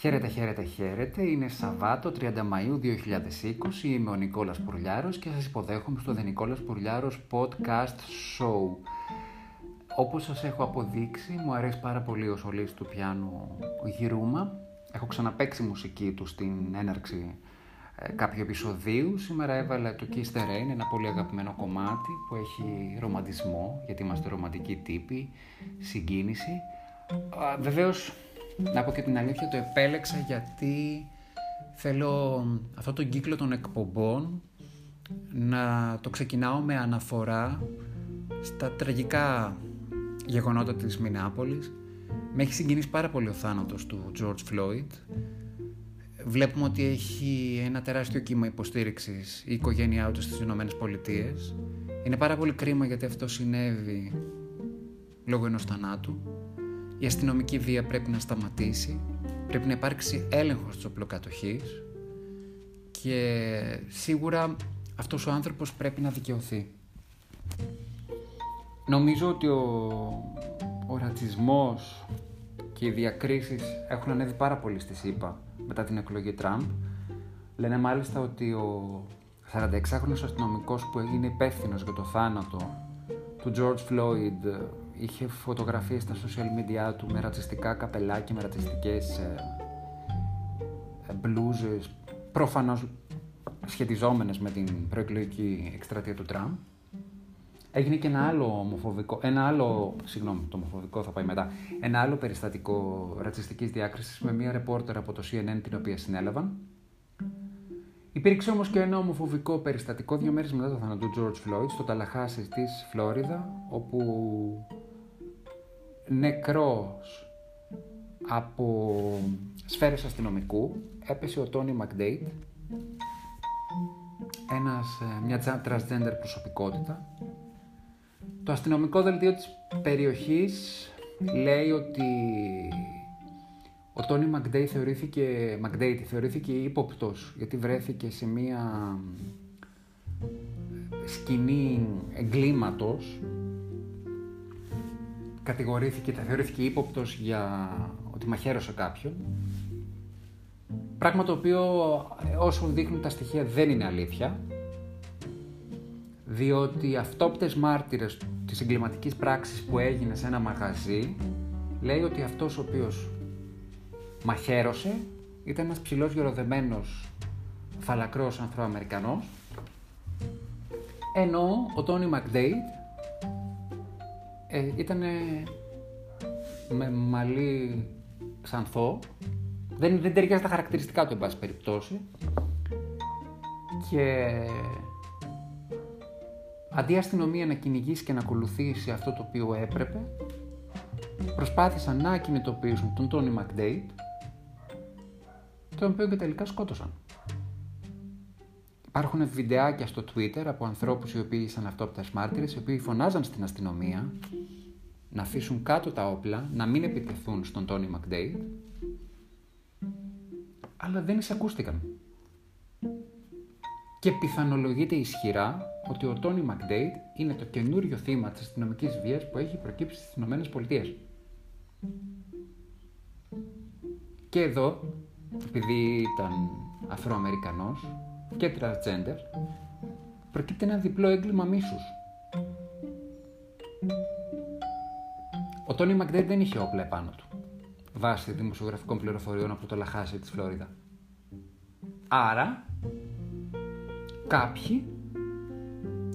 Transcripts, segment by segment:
Χαίρετε, χαίρετε, χαίρετε. Είναι Σαββάτο 30 Μαΐου 2020. Είμαι ο Νικόλας Πουρλιάρος και σας υποδέχομαι στο The Νικόλας Πουρλιάρος Podcast Show. Όπως σας έχω αποδείξει, μου αρέσει πάρα πολύ ο σολής του πιάνου Γυρούμα. Έχω ξαναπαίξει μουσική του στην έναρξη ε, κάποιου επεισοδίου. Σήμερα έβαλα το Kiss the Rain, ένα πολύ αγαπημένο κομμάτι που έχει ρομαντισμό, γιατί είμαστε ρομαντικοί τύποι, συγκίνηση. Βεβαίως να πω και την αλήθεια, το επέλεξα γιατί θέλω αυτό το κύκλο των εκπομπών να το ξεκινάω με αναφορά στα τραγικά γεγονότα της Μινάπολης. Με έχει συγκινήσει πάρα πολύ ο θάνατος του George Floyd. Βλέπουμε ότι έχει ένα τεράστιο κύμα υποστήριξης η οικογένειά του στις Ηνωμένες Πολιτείες. Είναι πάρα πολύ κρίμα γιατί αυτό συνέβη λόγω ενός θανάτου η αστυνομική βία πρέπει να σταματήσει, πρέπει να υπάρξει έλεγχος της οπλοκατοχής και σίγουρα αυτός ο άνθρωπος πρέπει να δικαιωθεί. Νομίζω ότι ο, ο ρατσισμός και οι διακρίσεις έχουν ανέβει πάρα πολύ στη ΣΥΠΑ μετά την εκλογή Τραμπ. Λένε μάλιστα ότι ο 46χρονος αστυνομικός που έγινε υπεύθυνος για το θάνατο του George Floyd είχε φωτογραφίες στα social media του με ρατσιστικά καπελάκια, με ρατσιστικές ε, ε, μπλούζες, προφανώς σχετιζόμενες με την προεκλογική εκστρατεία του Τραμπ. Έγινε και ένα άλλο ομοφοβικό, ένα άλλο, συγγνώμη, το ομοφοβικό θα πάει μετά, ένα άλλο περιστατικό ρατσιστικής διάκρισης με μία ρεπόρτερ από το CNN την οποία συνέλαβαν. Υπήρξε όμως και ένα ομοφοβικό περιστατικό δύο μέρες μετά το θάνατο του George Floyd στο Ταλαχάσι της Φλόριδα, όπου νεκρός από σφαίρες αστυνομικού έπεσε ο Τόνι Μακδέιτ ένας, ε, μια transgender προσωπικότητα. Το αστυνομικό δελτίο της περιοχής λέει ότι ο Τόνι Μακδέιτ θεωρήθηκε, Μακδέιτ θεωρήθηκε ύποπτος γιατί βρέθηκε σε μια σκηνή εγκλήματος κατηγορήθηκε, θα θεωρήθηκε ύποπτος για ότι μαχαίρωσε κάποιον. Πράγμα το οποίο όσο δείχνουν τα στοιχεία δεν είναι αλήθεια. Διότι αυτόπτες μάρτυρες της εγκληματικής πράξης που έγινε σε ένα μαγαζί λέει ότι αυτός ο οποίος μαχαίρωσε ήταν ένας ψηλός γεροδεμένος φαλακρός Ανθροαμερικανός ενώ ο Τόνι Μακδέιτ ε, ήταν με μαλλί ξανθό. Δεν, δεν ταιριάζει τα χαρακτηριστικά του, εν πάση περιπτώσει. Και αντί η αστυνομία να κυνηγήσει και να ακολουθήσει αυτό το οποίο έπρεπε, προσπάθησαν να κινητοποιήσουν τον Τόνι Μακδέιτ, τον οποίο και τελικά σκότωσαν. Υπάρχουν βιντεάκια στο Twitter από ανθρώπους οι οποίοι ήσαν αυτόπτες μάρτυρες, οι οποίοι φωνάζαν στην αστυνομία να αφήσουν κάτω τα όπλα, να μην επιτεθούν στον Τόνι Μακδέιτ, αλλά δεν εισακούστηκαν. Και πιθανολογείται ισχυρά ότι ο Τόνι Μακδέιτ είναι το καινούριο θύμα της αστυνομικής βίας που έχει προκύψει στις Ηνωμένες Πολιτείες. Και εδώ, επειδή ήταν Αφροαμερικανός και transgender, προκύπτει ένα διπλό έγκλημα μίσους. Ο Τόνι Μακδέιτ δεν είχε όπλα επάνω του, βάσει δημοσιογραφικών πληροφοριών από το Λαχάσι της Φλόριδα. Άρα, κάποιοι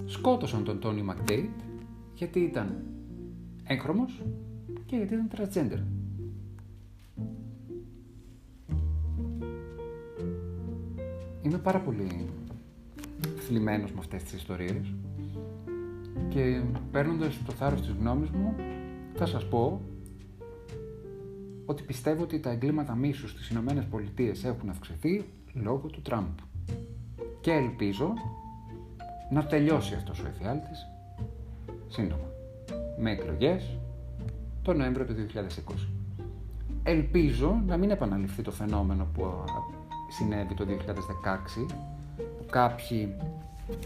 σκότωσαν τον Τόνι Μακδέιτ γιατί ήταν έγχρωμος και γιατί ήταν transgender. Είμαι πάρα πολύ θλιμμένος με αυτές τις ιστορίες και παίρνοντας το θάρρος της γνώμης μου θα σας πω ότι πιστεύω ότι τα εγκλήματα μίσους στις Ηνωμένες Πολιτείες έχουν αυξηθεί λόγω του Τραμπ. Και ελπίζω να τελειώσει αυτός ο εφιάλτης σύντομα, με εκλογές το Νοέμβριο του 2020. Ελπίζω να μην επαναληφθεί το φαινόμενο που συνέβη το 2016, που κάποιοι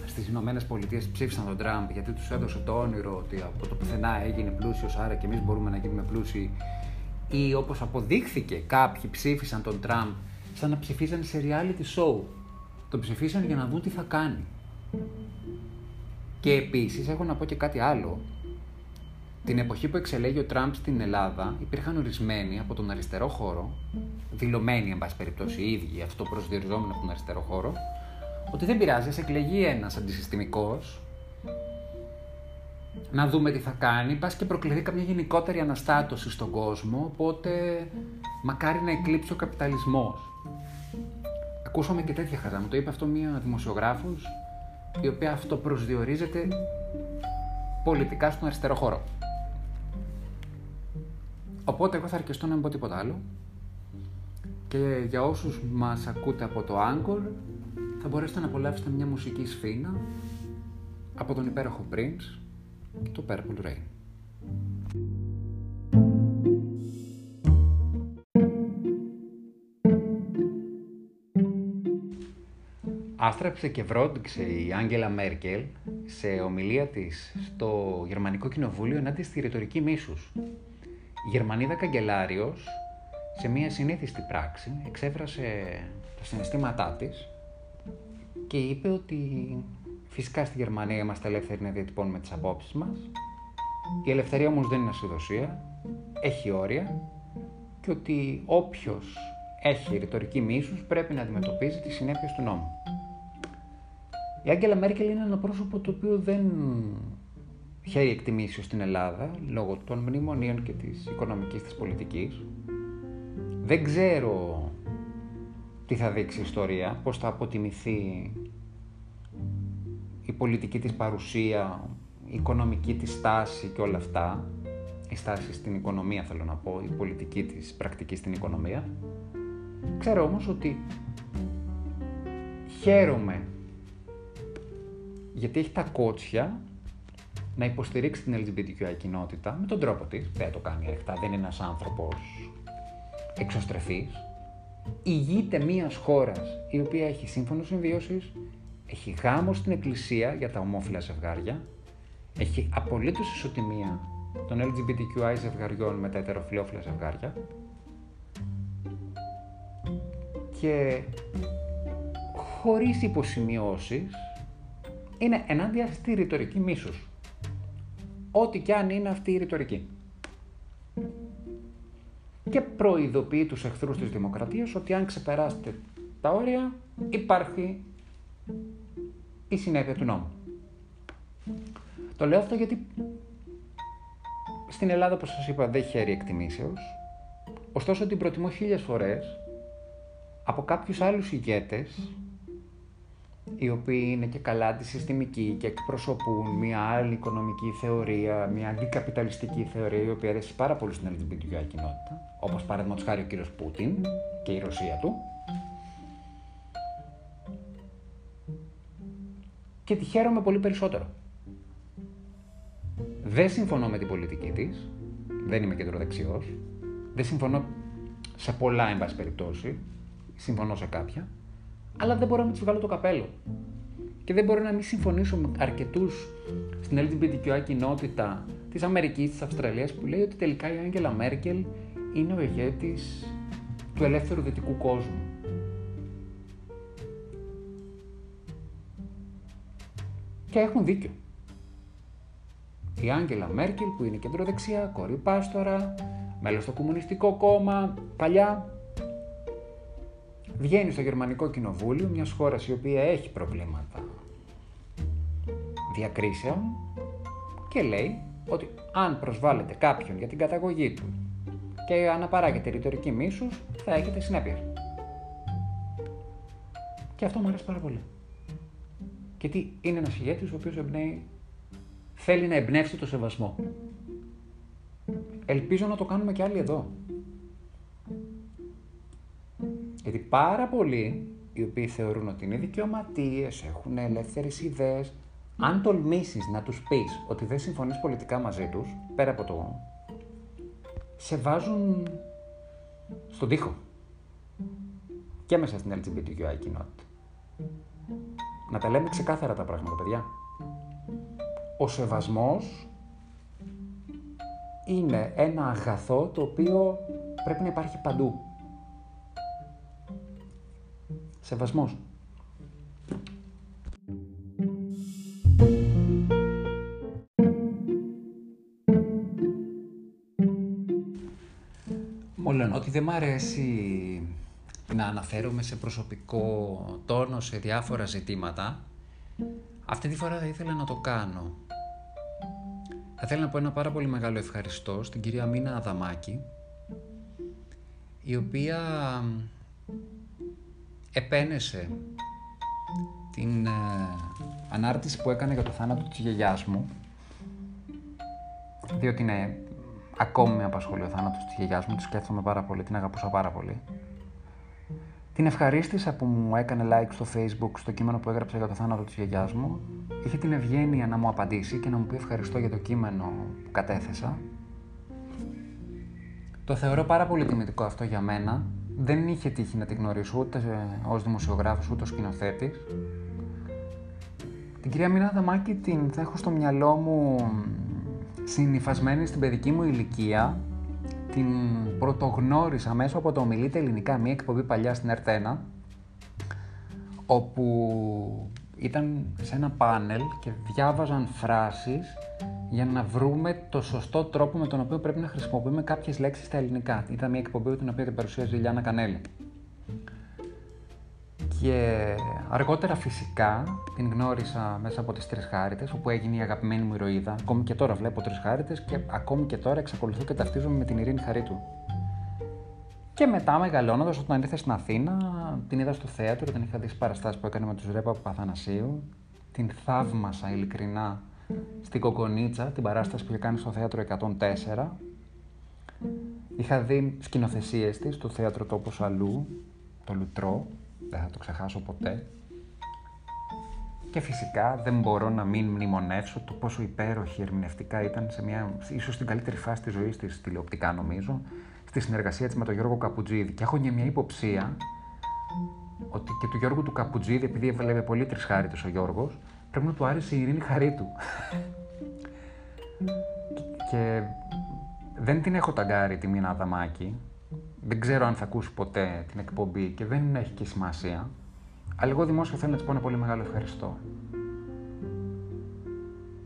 στις Ηνωμένες Πολιτείες ψήφισαν τον Τραμπ γιατί τους έδωσε το όνειρο ότι από το πουθενά έγινε πλούσιος άρα και εμείς μπορούμε να γίνουμε πλούσιοι ή όπως αποδείχθηκε κάποιοι ψήφισαν τον Τραμπ σαν να ψηφίσαν σε reality show. Τον ψηφίσαν για να δουν τι θα κάνει. Και επίσης έχω να πω και κάτι άλλο. Την εποχή που εξελέγει ο Τραμπ στην Ελλάδα υπήρχαν ορισμένοι από τον αριστερό χώρο, δηλωμένοι εν πάση περιπτώσει οι ίδιοι, αυτό προσδιοριζόμενο από τον αριστερό χώρο, ότι δεν πειράζει, σε εκλεγεί ένας αντισυστημικός, να δούμε τι θα κάνει, πας και προκληθεί καμιά γενικότερη αναστάτωση στον κόσμο, οπότε μακάρι να εκλείψει ο καπιταλισμός. Ακούσαμε και τέτοια χαρά, μου το είπε αυτό μία δημοσιογράφος, η οποία αυτό προσδιορίζεται πολιτικά στον αριστερό χώρο. Οπότε εγώ θα αρκεστώ να μην πω τίποτα άλλο και για όσους μας ακούτε από το Anchor θα μπορέσετε να απολαύσετε μια μουσική σφήνα από τον υπέροχο Prince και το Purple Rain. Άστραψε και βρόντιξε η Άγγελα Μέρκελ σε ομιλία της στο Γερμανικό Κοινοβούλιο ενάντια στη ρητορική μίσους. Η Γερμανίδα Καγκελάριος σε μια συνήθιστη πράξη εξέφρασε τα συναισθήματά της και είπε ότι φυσικά στη Γερμανία είμαστε ελεύθεροι να διατυπώνουμε τις απόψεις μας. Η ελευθερία όμως δεν είναι ασυδοσία, έχει όρια και ότι όποιος έχει ρητορική μίσους πρέπει να αντιμετωπίζει τις συνέπειες του νόμου. Η Άγγελα Μέρκελ είναι ένα πρόσωπο το οποίο δεν χαίρει εκτιμήσεως στην Ελλάδα λόγω των μνημονίων και της οικονομικής της πολιτικής. Δεν ξέρω τι θα δείξει η ιστορία, πώς θα αποτιμηθεί η πολιτική της παρουσία, η οικονομική της στάση και όλα αυτά. Η στάση στην οικονομία θέλω να πω, η πολιτική της πρακτική στην οικονομία. Ξέρω όμως ότι χαίρομαι γιατί έχει τα κότσια να υποστηρίξει την LGBTQI κοινότητα με τον τρόπο της. Δεν το κάνει ανοιχτά, δεν είναι ένας άνθρωπος εξωστρεφής. Υγείται μιας χώρας η οποία έχει σύμφωνο συμβίωσης, έχει γάμο στην εκκλησία για τα ομόφυλα ζευγάρια, έχει απολύτως ισοτιμία των LGBTQI ζευγαριών με τα ετεροφιλόφιλα ζευγάρια και χωρίς υποσημειώσεις είναι ενάντια στη ρητορική μίσους. Ό,τι κι αν είναι αυτή η ρητορική. Και προειδοποιεί τους εχθρούς της δημοκρατίας ότι αν ξεπεράσετε τα όρια υπάρχει η συνέπεια του νόμου. Το λέω αυτό γιατί στην Ελλάδα, όπως σας είπα, δεν χαίρει εκτιμήσεως. Ωστόσο, την προτιμώ χίλιες φορές από κάποιους άλλους ηγέτες οι οποίοι είναι και καλά αντισυστημικοί και εκπροσωπούν μια άλλη οικονομική θεωρία, μια αντικαπιταλιστική θεωρία, η οποία αρέσει πάρα πολύ στην LGBTQI κοινότητα, όπως παραδείγματος χάρη ο κύριος Πούτιν και η Ρωσία του. Και τη χαίρομαι πολύ περισσότερο. Δεν συμφωνώ με την πολιτική της, δεν είμαι κεντροδεξιός, δεν συμφωνώ σε πολλά, εν πάση περιπτώσει, συμφωνώ σε κάποια, αλλά δεν μπορώ να τους βγάλω το καπέλο. Και δεν μπορώ να μην συμφωνήσω με αρκετούς στην LGBTQI κοινότητα της Αμερικής, της Αυστραλίας, που λέει ότι τελικά η Άγγελα Μέρκελ είναι ο ηγέτης του ελεύθερου δυτικού κόσμου. Και έχουν δίκιο. Η Άγγελα Μέρκελ που είναι κεντροδεξιά, κόρη πάστορα, μέλος στο Κομμουνιστικό Κόμμα, παλιά, βγαίνει στο Γερμανικό Κοινοβούλιο, μιας χώρας η οποία έχει προβλήματα διακρίσεων και λέει ότι αν προσβάλλετε κάποιον για την καταγωγή του και αναπαράγεται ρητορική μίσους, θα έχετε συνέπειες. Και αυτό μου αρέσει πάρα πολύ. Γιατί είναι ένας ηγέτης ο οποίος εμπνέει, θέλει να εμπνεύσει το σεβασμό. Ελπίζω να το κάνουμε και άλλοι εδώ. Γιατί πάρα πολλοί οι οποίοι θεωρούν ότι είναι δικαιωματίες, έχουν ελεύθερες ιδέες, αν τολμήσεις να τους πεις ότι δεν συμφωνείς πολιτικά μαζί τους, πέρα από το. σε βάζουν στον τοίχο. Και μέσα στην LGBTQI κοινότητα. Να τα λέμε ξεκάθαρα τα πράγματα, παιδιά. Ο σεβασμός είναι ένα αγαθό το οποίο πρέπει να υπάρχει παντού. Σεβασμός. Μόλον ότι δεν μ' αρέσει να αναφέρομαι σε προσωπικό τόνο σε διάφορα ζητήματα, αυτή τη φορά θα ήθελα να το κάνω. Θα ήθελα να πω ένα πάρα πολύ μεγάλο ευχαριστώ στην κυρία Μίνα Αδαμάκη, η οποία επένεσε την ε, ανάρτηση που έκανε για το θάνατο της γιαγιάς μου, διότι ναι, ακόμη με απασχολεί ο θάνατος της γιαγιάς μου, τη σκέφτομαι πάρα πολύ, την αγαπούσα πάρα πολύ. Την ευχαρίστησα που μου έκανε like στο facebook στο κείμενο που έγραψα για το θάνατο της γιαγιάς μου. Είχε την ευγένεια να μου απαντήσει και να μου πει ευχαριστώ για το κείμενο που κατέθεσα. Το θεωρώ πάρα πολύ τιμητικό αυτό για μένα. Δεν είχε τύχει να την γνωρίσω ούτε ως δημοσιογράφος ούτε ως σκηνοθέτης. Την κυρία Μίνα Δαμάκη την θα έχω στο μυαλό μου συνυφασμένη στην παιδική μου ηλικία την πρωτογνώρισα μέσω από το Ομιλείτε Ελληνικά, μια εκπομπή παλιά στην ΕΡΤ1, όπου ήταν σε ένα πάνελ και διάβαζαν φράσεις για να βρούμε το σωστό τρόπο με τον οποίο πρέπει να χρησιμοποιούμε κάποιες λέξεις στα ελληνικά. Ήταν μια εκπομπή την οποία την παρουσίαζε η Λιάννα Κανέλη. Και αργότερα φυσικά την γνώρισα μέσα από τις Τρεις Χάριτες, όπου έγινε η αγαπημένη μου ηρωίδα. Ακόμη και τώρα βλέπω Τρεις Χάριτες και ακόμη και τώρα εξακολουθώ και ταυτίζομαι με την Ειρήνη Χαρίτου. Και μετά μεγαλώνοντας, όταν ήρθε στην Αθήνα, την είδα στο θέατρο, την είχα δει στις παραστάσεις που έκανε με τους Ρέπα Παθανασίου. Την θαύμασα ειλικρινά στην Κοκονίτσα, την παράσταση που είχε κάνει στο θέατρο 104. Είχα δει σκηνοθεσίες της στο θέατρο Τόπος Αλλού, το Λουτρό, δεν θα το ξεχάσω ποτέ. Και φυσικά δεν μπορώ να μην μνημονεύσω το πόσο υπέροχη ερμηνευτικά ήταν σε μια, ίσως την καλύτερη φάση της ζωής της τηλεοπτικά νομίζω, στη συνεργασία της με τον Γιώργο Καπουτζίδη. Και έχω μια υποψία ότι και του Γιώργου του Καπουτζίδη, επειδή έβλεπε πολύ τρισχάριτος ο Γιώργος, πρέπει να του άρεσε η Ειρήνη Χαρίτου. και δεν την έχω ταγκάρει τη Μίνα Αδαμάκη, δεν ξέρω αν θα ακούσει ποτέ την εκπομπή και δεν έχει και σημασία. Αλλά εγώ δημόσια θέλω να της πω ένα πολύ μεγάλο ευχαριστώ.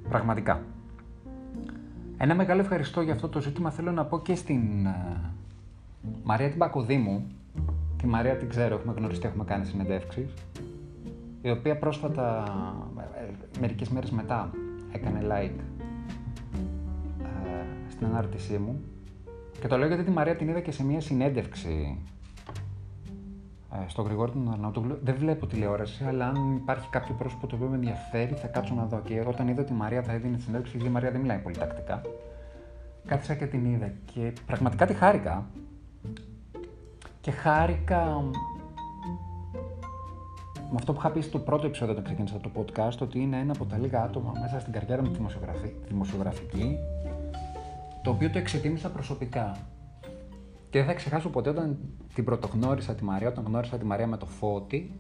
Πραγματικά. Ένα μεγάλο ευχαριστώ για αυτό το ζήτημα θέλω να πω και στην uh, Μαρία την Πακοδήμου. Τη Μαρία την ξέρω, έχουμε γνωριστεί, έχουμε κάνει συνεντεύξεις. Η οποία πρόσφατα, ε, μερικές μέρες μετά, έκανε like uh, στην ανάρτησή μου και το λέω γιατί τη Μαρία την είδα και σε μια συνέντευξη ε, στο Γρηγόρη του Αρναούτογλου. Δεν βλέπω τηλεόραση, αλλά αν υπάρχει κάποιο πρόσωπο το οποίο με ενδιαφέρει, θα κάτσω να δω. Και όταν είδα ότι η Μαρία θα έδινε συνέντευξη, γιατί η Μαρία δεν μιλάει πολύ τακτικά, κάθισα και την είδα. Και πραγματικά τη χάρηκα. Και χάρηκα με αυτό που είχα πει στο πρώτο επεισόδιο όταν ξεκίνησα το podcast, ότι είναι ένα από τα λίγα άτομα μέσα στην καριέρα μου τη δημοσιογραφική το οποίο το εξετίμησα προσωπικά. Και δεν θα ξεχάσω ποτέ όταν την πρωτογνώρισα τη Μαρία, όταν γνώρισα τη Μαρία με το φώτι,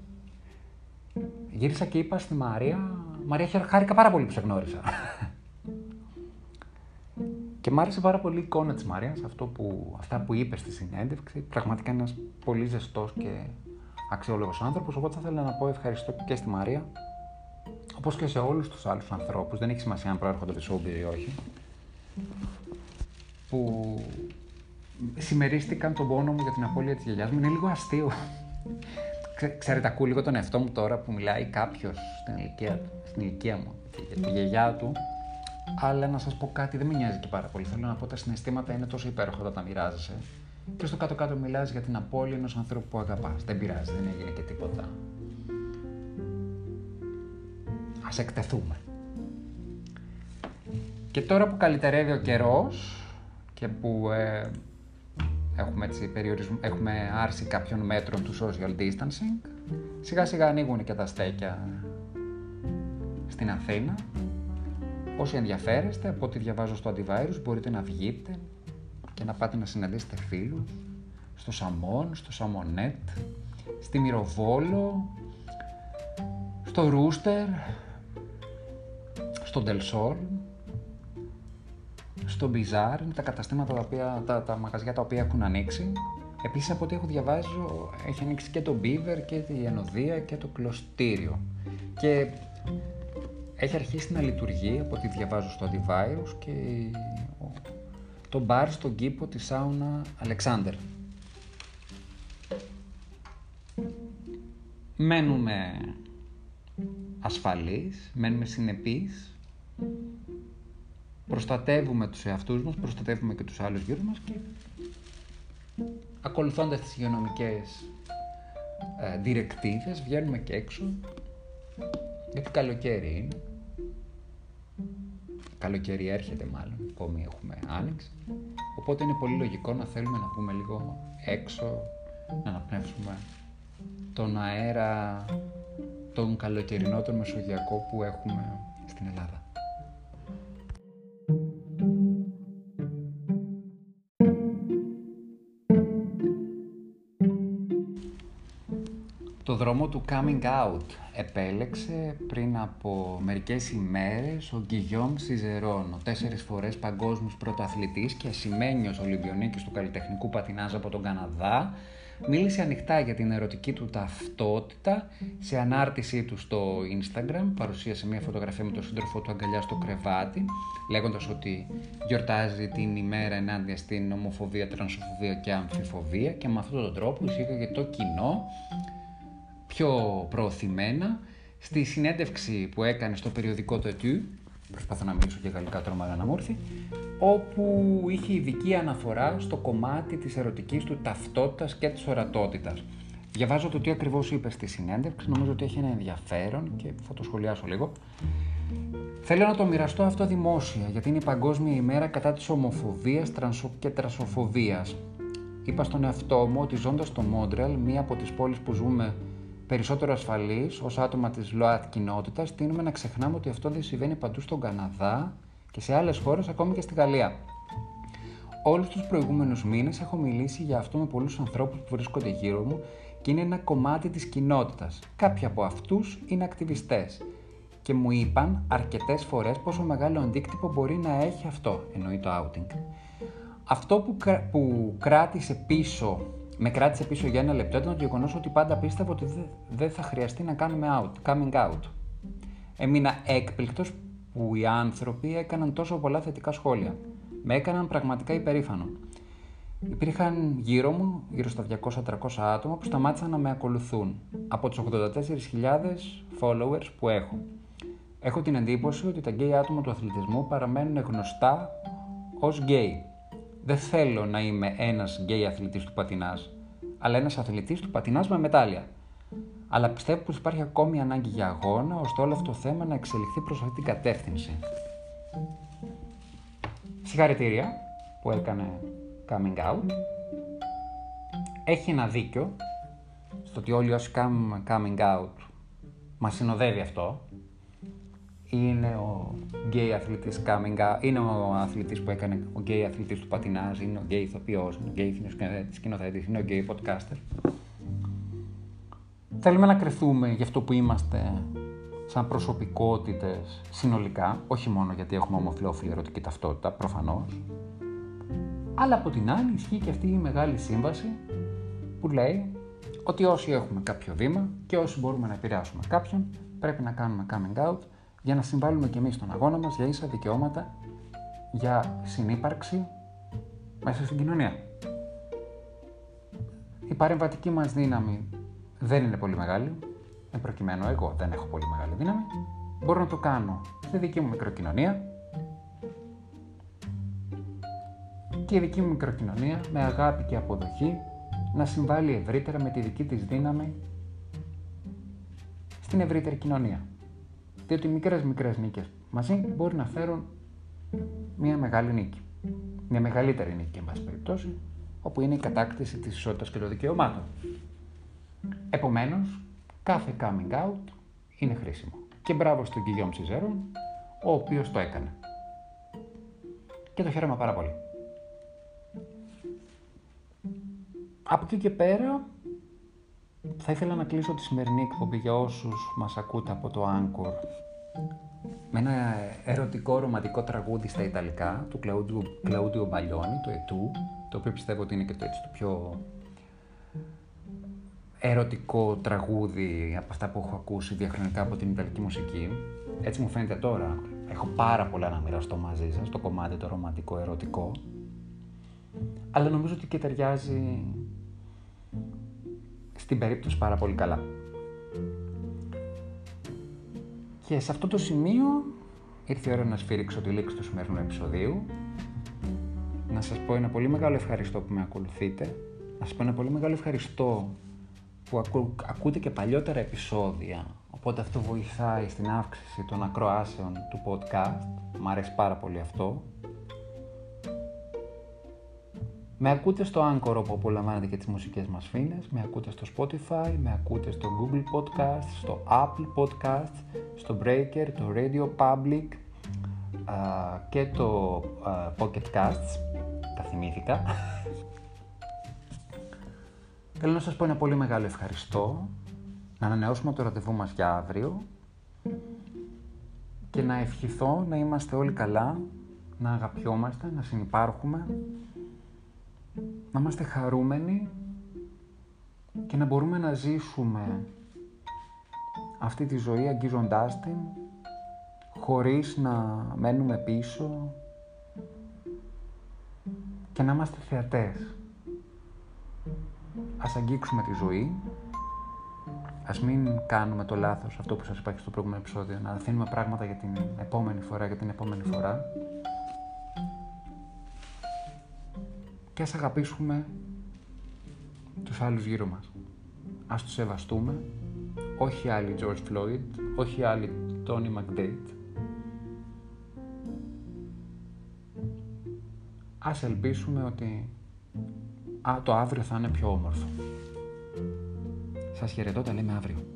γύρισα και είπα στη Μαρία, Μαρία χάρηκα πάρα πολύ που σε γνώρισα. και μ' άρεσε πάρα πολύ η εικόνα της Μαρίας, αυτό που, αυτά που είπε στη συνέντευξη. Πραγματικά ένας πολύ ζεστός και αξιόλογος άνθρωπος, οπότε θα ήθελα να πω ευχαριστώ και στη Μαρία, όπως και σε όλους τους άλλους ανθρώπους, δεν έχει σημασία αν προέρχονται από τη ή όχι, που συμμερίστηκαν τον πόνο μου για την απώλεια της γιαγιάς μου. Είναι λίγο αστείο. Ξέρετε, ακούω λίγο τον εαυτό μου τώρα που μιλάει κάποιος στην ηλικία, στην ηλικία μου για τη γιαγιά του. Αλλά να σας πω κάτι, δεν με νοιάζει και πάρα πολύ. Θέλω να πω τα συναισθήματα είναι τόσο υπέροχα όταν τα μοιράζεσαι. Και στο κάτω-κάτω μιλάς για την απώλεια ενός ανθρώπου που αγαπάς. Δεν πειράζει, δεν έγινε και τίποτα. Α εκτεθούμε. Και τώρα που καλυτερεύει ο καιρός, και που ε, έχουμε, έτσι, έχουμε άρση κάποιων μέτρων του social distancing, σιγά σιγά ανοίγουν και τα στέκια στην Αθήνα. Όσοι ενδιαφέρεστε, από ό,τι διαβάζω στο Antivirus, μπορείτε να βγείτε και να πάτε να συναντήσετε φίλους στο Σαμόν, στο Σαμονέτ, στη Μυροβόλο, στο Ρούστερ, στο Ντελσόλ, στο Bizarre, είναι τα καταστήματα, τα, οποία, τα, τα μαγαζιά τα οποία έχουν ανοίξει. Επίσης από ό,τι έχω διαβάσει έχει ανοίξει και το Beaver και τη Ενωδία και το Κλωστήριο. Και έχει αρχίσει να λειτουργεί από ό,τι διαβάζω στο Antivirus και το μπαρ στον κήπο της σάουνα Αλεξάνδερ. Μένουμε ασφαλείς, μένουμε συνεπείς, προστατεύουμε τους εαυτούς μας, προστατεύουμε και τους άλλους γύρω μας και ακολουθώντας τις υγειονομικές ε, βγαίνουμε και έξω γιατί καλοκαίρι είναι. Καλοκαίρι έρχεται μάλλον, ακόμη έχουμε άνοιξη. Οπότε είναι πολύ λογικό να θέλουμε να βγούμε λίγο έξω, να αναπνεύσουμε τον αέρα, τον καλοκαιρινό, τον μεσογειακό που έχουμε στην Ελλάδα. Το δρόμο του coming out επέλεξε πριν από μερικές ημέρες ο Γκυγιόμ Σιζερόν, ο τέσσερις φορές παγκόσμιος πρωταθλητής και ασημένιος Ολυμπιονίκης του καλλιτεχνικού πατινάζ από τον Καναδά, μίλησε ανοιχτά για την ερωτική του ταυτότητα σε ανάρτησή του στο Instagram, παρουσίασε μια φωτογραφία με τον σύντροφό του αγκαλιά στο κρεβάτι, λέγοντας ότι γιορτάζει την ημέρα ενάντια στην ομοφοβία, τρανσοφοβία και αμφιφοβία και με αυτόν τον τρόπο εισήγαγε το κοινό πιο προωθημένα στη συνέντευξη που έκανε στο περιοδικό του ΕΤΥ, προσπαθώ να μιλήσω και γαλλικά τρομάρα να μου έρθει, όπου είχε ειδική αναφορά στο κομμάτι της ερωτικής του ταυτότητας και της ορατότητας. Διαβάζω το τι ακριβώς είπε στη συνέντευξη, νομίζω ότι έχει ένα ενδιαφέρον και θα το σχολιάσω λίγο. Θέλω να το μοιραστώ αυτό δημόσια, γιατί είναι η Παγκόσμια ημέρα κατά της ομοφοβίας και τρασοφοβίας. Είπα στον εαυτό μου ότι ζώντας στο Μόντρελ, μία από τις πόλεις που ζούμε περισσότερο ασφαλείς ως άτομα της ΛΟΑΤ κοινότητας, τείνουμε να ξεχνάμε ότι αυτό δεν συμβαίνει παντού στον Καναδά και σε άλλες χώρες, ακόμη και στη Γαλλία. Όλους τους προηγούμενους μήνες έχω μιλήσει για αυτό με πολλούς ανθρώπους που βρίσκονται γύρω μου και είναι ένα κομμάτι της κοινότητας. Κάποιοι από αυτούς είναι ακτιβιστές και μου είπαν αρκετές φορές πόσο μεγάλο αντίκτυπο μπορεί να έχει αυτό, εννοεί το outing. Αυτό που, που κράτησε πίσω με κράτησε πίσω για ένα λεπτό ήταν το γεγονός ότι πάντα πίστευα ότι δεν θα χρειαστεί να κάνουμε out, coming out. Έμεινα έκπληκτος που οι άνθρωποι έκαναν τόσο πολλά θετικά σχόλια. Με έκαναν πραγματικά υπερήφανο. Υπήρχαν γύρω μου, γύρω στα 200-300 άτομα που σταμάτησαν να με ακολουθούν από τους 84.000 followers που έχω. Έχω την εντύπωση ότι τα γκέι άτομα του αθλητισμού παραμένουν γνωστά ως γκέι δεν θέλω να είμαι ένας γκέι αθλητής του πατινάζ, αλλά ένας αθλητής του πατινάζ με μετάλλια. Αλλά πιστεύω πως υπάρχει ακόμη ανάγκη για αγώνα, ώστε όλο αυτό το θέμα να εξελιχθεί προς αυτή την κατεύθυνση. Συγχαρητήρια που έκανε coming out. Έχει ένα δίκιο στο ότι όλοι όσοι κάνουμε coming out μας συνοδεύει αυτό είναι ο γκέι αθλητής coming out, είναι ο αθλητής που έκανε ο γκέι αθλητής του πατινάζ, είναι ο γκέι ηθοποιός, είναι ο γκέι σκηνοθέτης, είναι ο γκέι podcaster. Θέλουμε να κρυθούμε για αυτό που είμαστε σαν προσωπικότητες συνολικά, όχι μόνο γιατί έχουμε ομοφυλόφιλη ερωτική ταυτότητα, προφανώς, αλλά από την άλλη ισχύει και αυτή η μεγάλη σύμβαση που λέει ότι όσοι έχουμε κάποιο βήμα και όσοι μπορούμε να επηρεάσουμε κάποιον, πρέπει να κάνουμε coming out για να συμβάλλουμε και εμείς στον αγώνα μας για ίσα δικαιώματα, για συνύπαρξη μέσα στην κοινωνία. Η παρεμβατική μας δύναμη δεν είναι πολύ μεγάλη, εν προκειμένου εγώ δεν έχω πολύ μεγάλη δύναμη, μπορώ να το κάνω στη δική μου μικροκοινωνία. Και η δική μου μικροκοινωνία με αγάπη και αποδοχή να συμβάλλει ευρύτερα με τη δική της δύναμη στην ευρύτερη κοινωνία διότι μικρές μικρές νίκες μαζί μπορεί να φέρουν μια μεγάλη νίκη. Μια μεγαλύτερη νίκη, εν πάση περιπτώσει, όπου είναι η κατάκτηση της ισότητας και των δικαιωμάτων. Επομένως, κάθε coming out είναι χρήσιμο. Και μπράβο στον Guillaume Cizeron, ο οποίος το έκανε. Και το χαίρομαι πάρα πολύ. Από εκεί και πέρα, θα ήθελα να κλείσω τη σημερινή εκπομπή για όσους μας ακούτε από το Anchor με ένα ερωτικό ρομαντικό τραγούδι στα Ιταλικά του Κλαούντιο Μπαλιόνι, το Ετού, το οποίο πιστεύω ότι είναι και το, έτσι, το πιο ερωτικό τραγούδι από αυτά που έχω ακούσει διαχρονικά από την Ιταλική μουσική. Έτσι μου φαίνεται τώρα. Έχω πάρα πολλά να μοιραστώ μαζί σας, το κομμάτι το ρομαντικό ερωτικό. Αλλά νομίζω ότι και ταιριάζει στην περίπτωση πάρα πολύ καλά. Και σε αυτό το σημείο ήρθε η ώρα να σφίριξω τη λήξη του σημερινού επεισοδίου. Να σας πω ένα πολύ μεγάλο ευχαριστώ που με ακολουθείτε. Να σας πω ένα πολύ μεγάλο ευχαριστώ που ακούτε και παλιότερα επεισόδια. Οπότε αυτό βοηθάει στην αύξηση των ακροάσεων του podcast. Μ' αρέσει πάρα πολύ αυτό. Με ακούτε στο Anchor όπου απολαμβάνετε και τις μουσικές μας φίνες, με ακούτε στο Spotify, με ακούτε στο Google Podcast, στο Apple Podcast, στο Breaker, το Radio Public και το Pocket Casts. Τα θυμήθηκα. Θέλω να σας πω ένα πολύ μεγάλο ευχαριστώ, να ανανεώσουμε το ραντεβού μας για αύριο και να ευχηθώ να είμαστε όλοι καλά, να αγαπιόμαστε, να συνυπάρχουμε να είμαστε χαρούμενοι και να μπορούμε να ζήσουμε αυτή τη ζωή αγγίζοντάς την χωρίς να μένουμε πίσω και να είμαστε θεατές. Ας αγγίξουμε τη ζωή, ας μην κάνουμε το λάθος, αυτό που σας είπα και στο προηγούμενο επεισόδιο, να αφήνουμε πράγματα για την επόμενη φορά, για την επόμενη φορά και ας αγαπήσουμε τους άλλους γύρω μας. Ας τους σεβαστούμε, όχι άλλοι George Floyd, όχι άλλοι Tony McDade. Ας ελπίσουμε ότι α, το αύριο θα είναι πιο όμορφο. Σας χαιρετώ, τα λέμε αύριο.